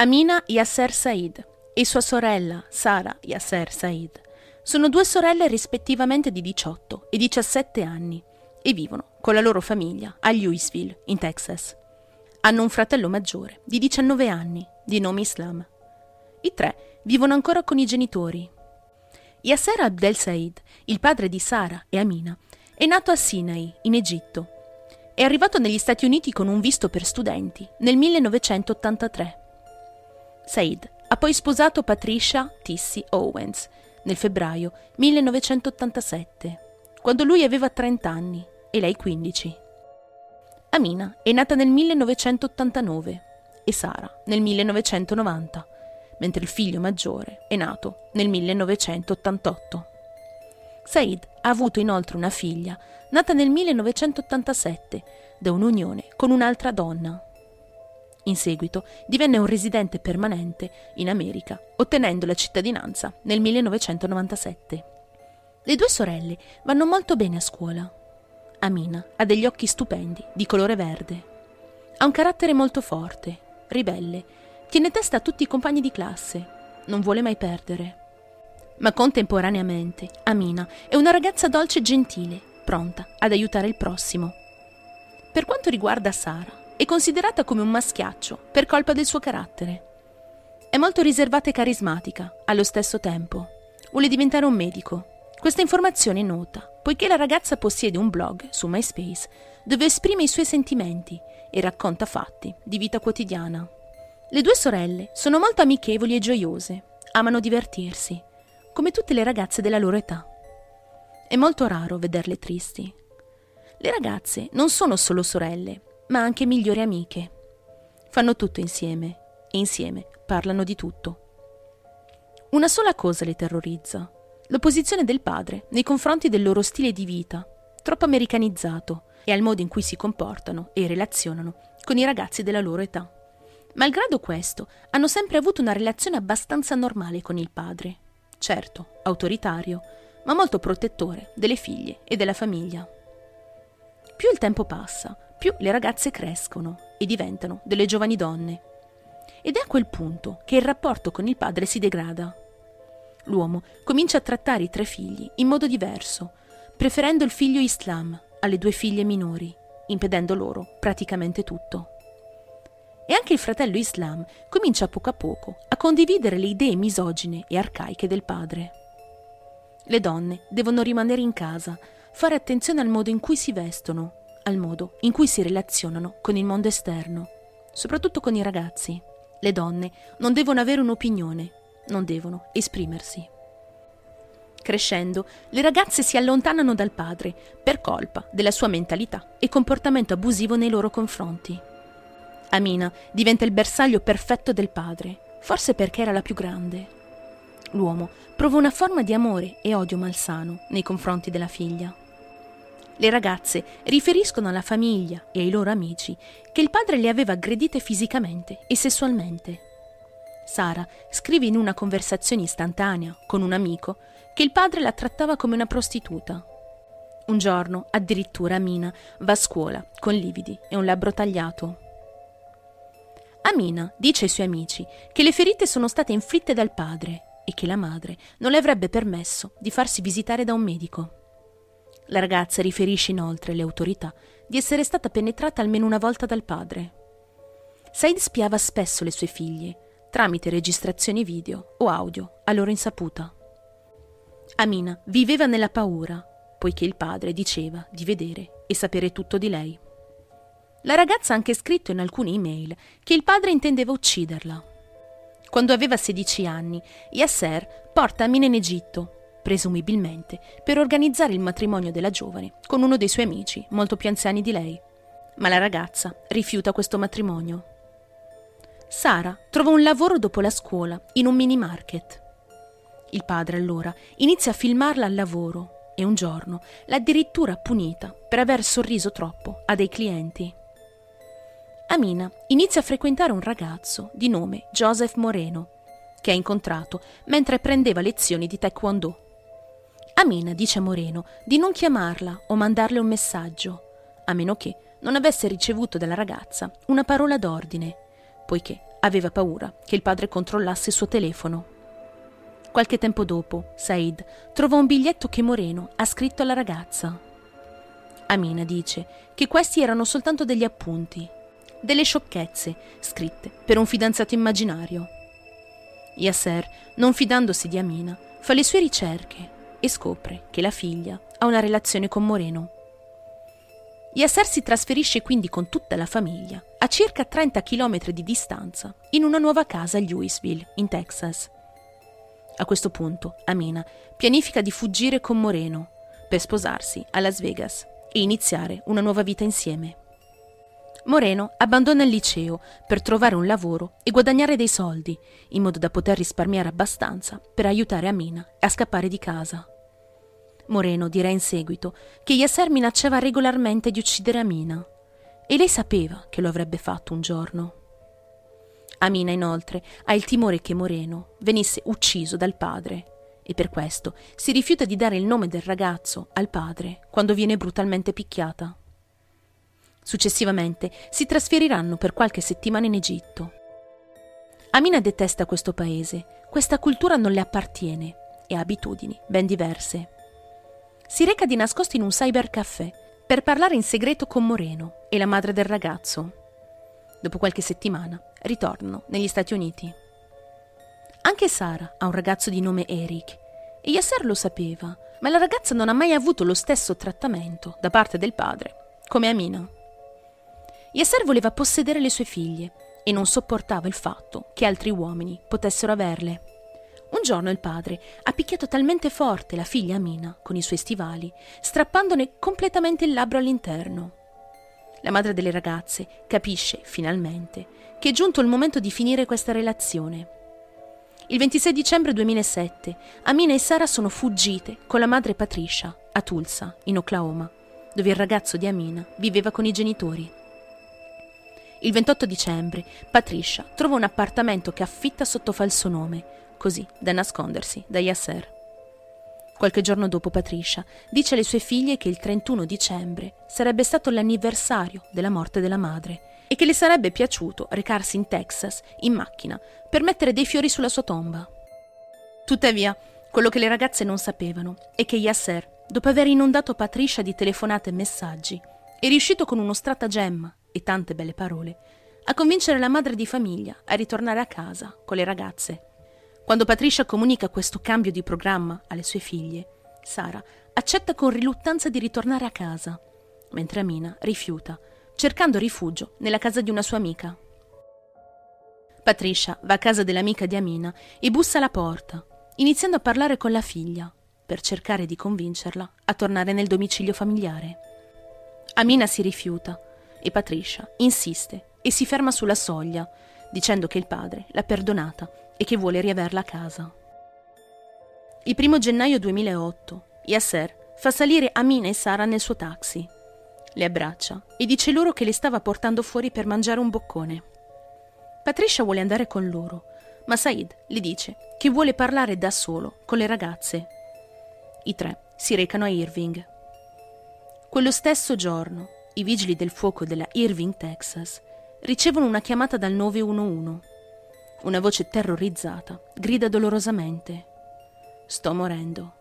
Amina Yasser Said e sua sorella Sara Yasser Said sono due sorelle rispettivamente di 18 e 17 anni e vivono con la loro famiglia a Louisville, in Texas. Hanno un fratello maggiore di 19 anni, di nome Islam. I tre vivono ancora con i genitori. Yasser Abdel Said, il padre di Sara e Amina, è nato a Sinai, in Egitto. È arrivato negli Stati Uniti con un visto per studenti nel 1983 Said ha poi sposato Patricia Tissy Owens nel febbraio 1987, quando lui aveva 30 anni e lei 15. Amina è nata nel 1989 e Sara nel 1990, mentre il figlio maggiore è nato nel 1988. Said ha avuto inoltre una figlia nata nel 1987 da un'unione con un'altra donna, in seguito divenne un residente permanente in America, ottenendo la cittadinanza nel 1997. Le due sorelle vanno molto bene a scuola. Amina ha degli occhi stupendi, di colore verde. Ha un carattere molto forte, ribelle, tiene testa a tutti i compagni di classe, non vuole mai perdere. Ma contemporaneamente Amina è una ragazza dolce e gentile, pronta ad aiutare il prossimo. Per quanto riguarda Sara, è considerata come un maschiaccio per colpa del suo carattere. È molto riservata e carismatica, allo stesso tempo. Vuole diventare un medico. Questa informazione è nota, poiché la ragazza possiede un blog su MySpace dove esprime i suoi sentimenti e racconta fatti di vita quotidiana. Le due sorelle sono molto amichevoli e gioiose, amano divertirsi, come tutte le ragazze della loro età. È molto raro vederle tristi. Le ragazze non sono solo sorelle, ma anche migliori amiche. Fanno tutto insieme e insieme parlano di tutto. Una sola cosa le terrorizza, l'opposizione del padre nei confronti del loro stile di vita, troppo americanizzato, e al modo in cui si comportano e relazionano con i ragazzi della loro età. Malgrado questo, hanno sempre avuto una relazione abbastanza normale con il padre, certo, autoritario, ma molto protettore delle figlie e della famiglia. Più il tempo passa, più le ragazze crescono e diventano delle giovani donne. Ed è a quel punto che il rapporto con il padre si degrada. L'uomo comincia a trattare i tre figli in modo diverso, preferendo il figlio Islam alle due figlie minori, impedendo loro praticamente tutto. E anche il fratello Islam comincia poco a poco a condividere le idee misogine e arcaiche del padre. Le donne devono rimanere in casa, fare attenzione al modo in cui si vestono, al modo in cui si relazionano con il mondo esterno, soprattutto con i ragazzi. Le donne non devono avere un'opinione, non devono esprimersi. Crescendo, le ragazze si allontanano dal padre per colpa della sua mentalità e comportamento abusivo nei loro confronti. Amina diventa il bersaglio perfetto del padre, forse perché era la più grande. L'uomo prova una forma di amore e odio malsano nei confronti della figlia. Le ragazze riferiscono alla famiglia e ai loro amici che il padre le aveva aggredite fisicamente e sessualmente. Sara scrive in una conversazione istantanea con un amico che il padre la trattava come una prostituta. Un giorno, addirittura, Amina va a scuola con lividi e un labbro tagliato. Amina dice ai suoi amici che le ferite sono state inflitte dal padre e che la madre non le avrebbe permesso di farsi visitare da un medico. La ragazza riferisce inoltre alle autorità di essere stata penetrata almeno una volta dal padre. Said spiava spesso le sue figlie tramite registrazioni video o audio a loro insaputa. Amina viveva nella paura, poiché il padre diceva di vedere e sapere tutto di lei. La ragazza ha anche scritto in alcune email che il padre intendeva ucciderla. Quando aveva 16 anni, Yasser porta Amina in Egitto presumibilmente per organizzare il matrimonio della giovane con uno dei suoi amici, molto più anziani di lei. Ma la ragazza rifiuta questo matrimonio. Sara trova un lavoro dopo la scuola in un mini market. Il padre allora inizia a filmarla al lavoro e un giorno l'ha addirittura punita per aver sorriso troppo a dei clienti. Amina inizia a frequentare un ragazzo di nome Joseph Moreno, che ha incontrato mentre prendeva lezioni di taekwondo. Amina dice a Moreno di non chiamarla o mandarle un messaggio, a meno che non avesse ricevuto dalla ragazza una parola d'ordine, poiché aveva paura che il padre controllasse il suo telefono. Qualche tempo dopo, Said trova un biglietto che Moreno ha scritto alla ragazza. Amina dice che questi erano soltanto degli appunti, delle sciocchezze scritte per un fidanzato immaginario. Yasser, non fidandosi di Amina, fa le sue ricerche e scopre che la figlia ha una relazione con Moreno. Yasser si trasferisce quindi con tutta la famiglia a circa 30 km di distanza in una nuova casa a Louisville, in Texas. A questo punto, Amina pianifica di fuggire con Moreno per sposarsi a Las Vegas e iniziare una nuova vita insieme. Moreno abbandona il liceo per trovare un lavoro e guadagnare dei soldi, in modo da poter risparmiare abbastanza per aiutare Amina a scappare di casa. Moreno dirà in seguito che Yasser minacciava regolarmente di uccidere Amina, e lei sapeva che lo avrebbe fatto un giorno. Amina inoltre ha il timore che Moreno venisse ucciso dal padre e per questo si rifiuta di dare il nome del ragazzo al padre quando viene brutalmente picchiata. Successivamente si trasferiranno per qualche settimana in Egitto. Amina detesta questo paese, questa cultura non le appartiene e ha abitudini ben diverse. Si reca di nascosto in un cybercaffè per parlare in segreto con Moreno e la madre del ragazzo. Dopo qualche settimana ritornano negli Stati Uniti. Anche Sara ha un ragazzo di nome Eric e Yasser lo sapeva, ma la ragazza non ha mai avuto lo stesso trattamento da parte del padre, come Amina. Yasser voleva possedere le sue figlie e non sopportava il fatto che altri uomini potessero averle. Un giorno il padre ha picchiato talmente forte la figlia Amina con i suoi stivali, strappandone completamente il labbro all'interno. La madre delle ragazze capisce, finalmente, che è giunto il momento di finire questa relazione. Il 26 dicembre 2007, Amina e Sara sono fuggite con la madre Patricia a Tulsa, in Oklahoma, dove il ragazzo di Amina viveva con i genitori. Il 28 dicembre, Patricia trova un appartamento che affitta sotto falso nome, così da nascondersi da Yasser. Qualche giorno dopo Patricia dice alle sue figlie che il 31 dicembre sarebbe stato l'anniversario della morte della madre e che le sarebbe piaciuto recarsi in Texas in macchina per mettere dei fiori sulla sua tomba. Tuttavia, quello che le ragazze non sapevano è che Yasser, dopo aver inondato Patricia di telefonate e messaggi, è riuscito con uno stratagemma e tante belle parole a convincere la madre di famiglia a ritornare a casa con le ragazze. Quando Patricia comunica questo cambio di programma alle sue figlie, Sara accetta con riluttanza di ritornare a casa, mentre Amina rifiuta, cercando rifugio nella casa di una sua amica. Patricia va a casa dell'amica di Amina e bussa alla porta, iniziando a parlare con la figlia, per cercare di convincerla a tornare nel domicilio familiare. Amina si rifiuta e Patricia insiste e si ferma sulla soglia, dicendo che il padre l'ha perdonata e che vuole riaverla a casa. Il primo gennaio 2008, Yasser fa salire Amina e Sara nel suo taxi. Le abbraccia e dice loro che le stava portando fuori per mangiare un boccone. Patricia vuole andare con loro, ma Said le dice che vuole parlare da solo con le ragazze. I tre si recano a Irving. Quello stesso giorno, i vigili del fuoco della Irving, Texas, ricevono una chiamata dal 911 una voce terrorizzata grida dolorosamente. Sto morendo.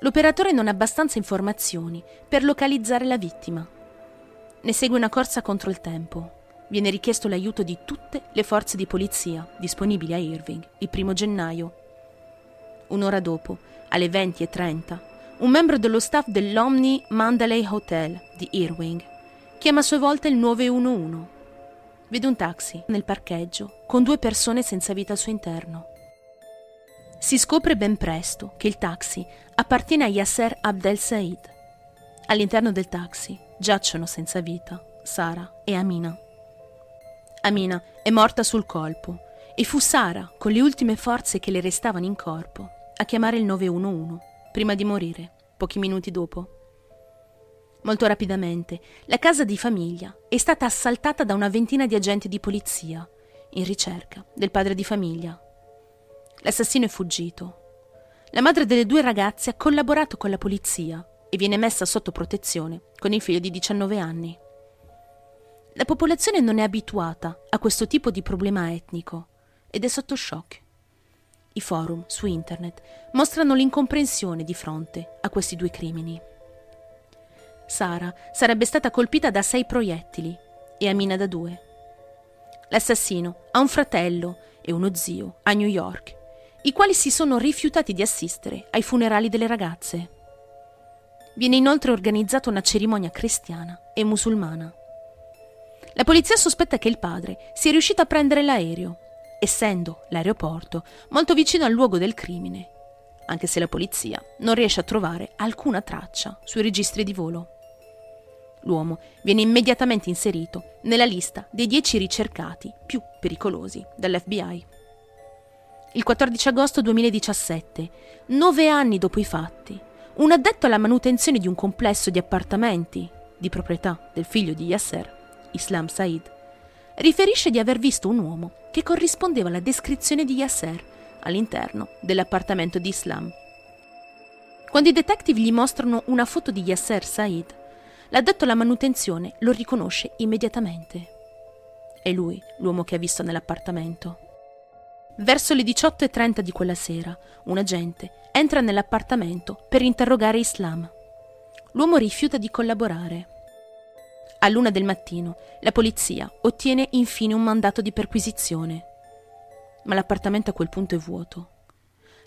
L'operatore non ha abbastanza informazioni per localizzare la vittima. Ne segue una corsa contro il tempo. Viene richiesto l'aiuto di tutte le forze di polizia disponibili a Irving il primo gennaio. Un'ora dopo, alle 20.30, un membro dello staff dell'Omni Mandalay Hotel di Irving chiama a sua volta il 911 vede un taxi nel parcheggio con due persone senza vita al suo interno. Si scopre ben presto che il taxi appartiene a Yasser Abdel Said. All'interno del taxi giacciono senza vita Sara e Amina. Amina è morta sul colpo e fu Sara, con le ultime forze che le restavano in corpo, a chiamare il 911 prima di morire, pochi minuti dopo. Molto rapidamente, la casa di famiglia è stata assaltata da una ventina di agenti di polizia, in ricerca del padre di famiglia. L'assassino è fuggito. La madre delle due ragazze ha collaborato con la polizia e viene messa sotto protezione con il figlio di 19 anni. La popolazione non è abituata a questo tipo di problema etnico ed è sotto shock. I forum su internet mostrano l'incomprensione di fronte a questi due crimini. Sara sarebbe stata colpita da sei proiettili e Amina da due. L'assassino ha un fratello e uno zio a New York, i quali si sono rifiutati di assistere ai funerali delle ragazze. Viene inoltre organizzata una cerimonia cristiana e musulmana. La polizia sospetta che il padre sia riuscito a prendere l'aereo, essendo l'aeroporto molto vicino al luogo del crimine, anche se la polizia non riesce a trovare alcuna traccia sui registri di volo. L'uomo viene immediatamente inserito nella lista dei dieci ricercati più pericolosi dall'FBI. Il 14 agosto 2017, nove anni dopo i fatti, un addetto alla manutenzione di un complesso di appartamenti di proprietà del figlio di Yasser, Islam Said, riferisce di aver visto un uomo che corrispondeva alla descrizione di Yasser all'interno dell'appartamento di Islam. Quando i detective gli mostrano una foto di Yasser Said, l'addetto alla manutenzione lo riconosce immediatamente. È lui l'uomo che ha visto nell'appartamento. Verso le 18.30 di quella sera, un agente entra nell'appartamento per interrogare Islam. L'uomo rifiuta di collaborare. A luna del mattino, la polizia ottiene infine un mandato di perquisizione. Ma l'appartamento a quel punto è vuoto.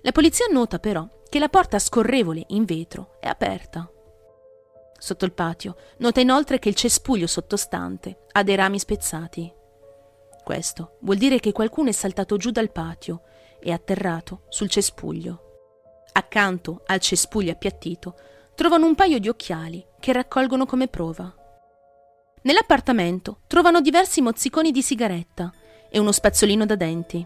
La polizia nota però che la porta scorrevole in vetro è aperta. Sotto il patio nota inoltre che il cespuglio sottostante ha dei rami spezzati. Questo vuol dire che qualcuno è saltato giù dal patio e atterrato sul cespuglio. Accanto al cespuglio appiattito trovano un paio di occhiali che raccolgono come prova. Nell'appartamento trovano diversi mozziconi di sigaretta e uno spazzolino da denti.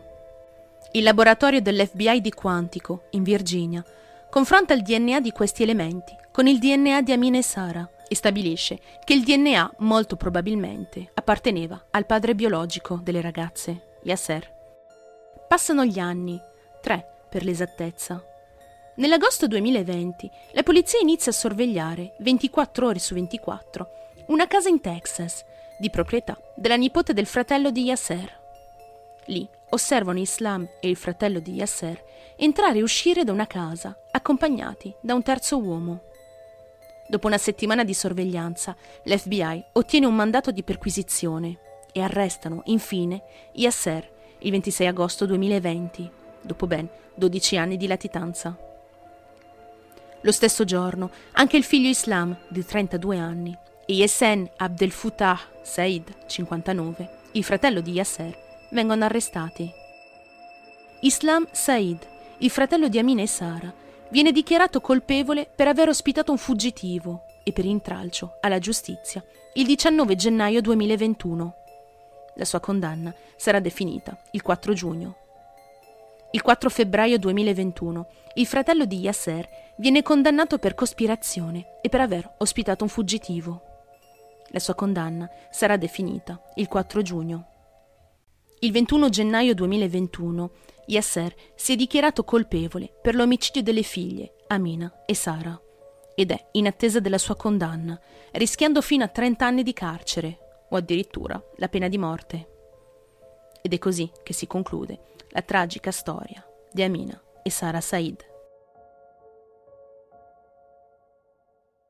Il laboratorio dell'FBI di Quantico, in Virginia, confronta il DNA di questi elementi con il DNA di Amina e Sara e stabilisce che il DNA molto probabilmente apparteneva al padre biologico delle ragazze, Yasser. Passano gli anni, tre per l'esattezza. Nell'agosto 2020 la polizia inizia a sorvegliare 24 ore su 24 una casa in Texas, di proprietà della nipote del fratello di Yasser. Lì osservano Islam e il fratello di Yasser entrare e uscire da una casa, accompagnati da un terzo uomo. Dopo una settimana di sorveglianza, l'FBI ottiene un mandato di perquisizione e arrestano, infine, Yasser il 26 agosto 2020, dopo ben 12 anni di latitanza. Lo stesso giorno, anche il figlio Islam, di 32 anni, e Yesen Abdel Fattah Said, 59, il fratello di Yasser, vengono arrestati. Islam Said, il fratello di Amina e Sara, viene dichiarato colpevole per aver ospitato un fuggitivo e per intralcio alla giustizia il 19 gennaio 2021. La sua condanna sarà definita il 4 giugno. Il 4 febbraio 2021 il fratello di Yasser viene condannato per cospirazione e per aver ospitato un fuggitivo. La sua condanna sarà definita il 4 giugno. Il 21 gennaio 2021 Yasser si è dichiarato colpevole per l'omicidio delle figlie, Amina e Sara, ed è in attesa della sua condanna, rischiando fino a 30 anni di carcere o addirittura la pena di morte. Ed è così che si conclude la tragica storia di Amina e Sara Said.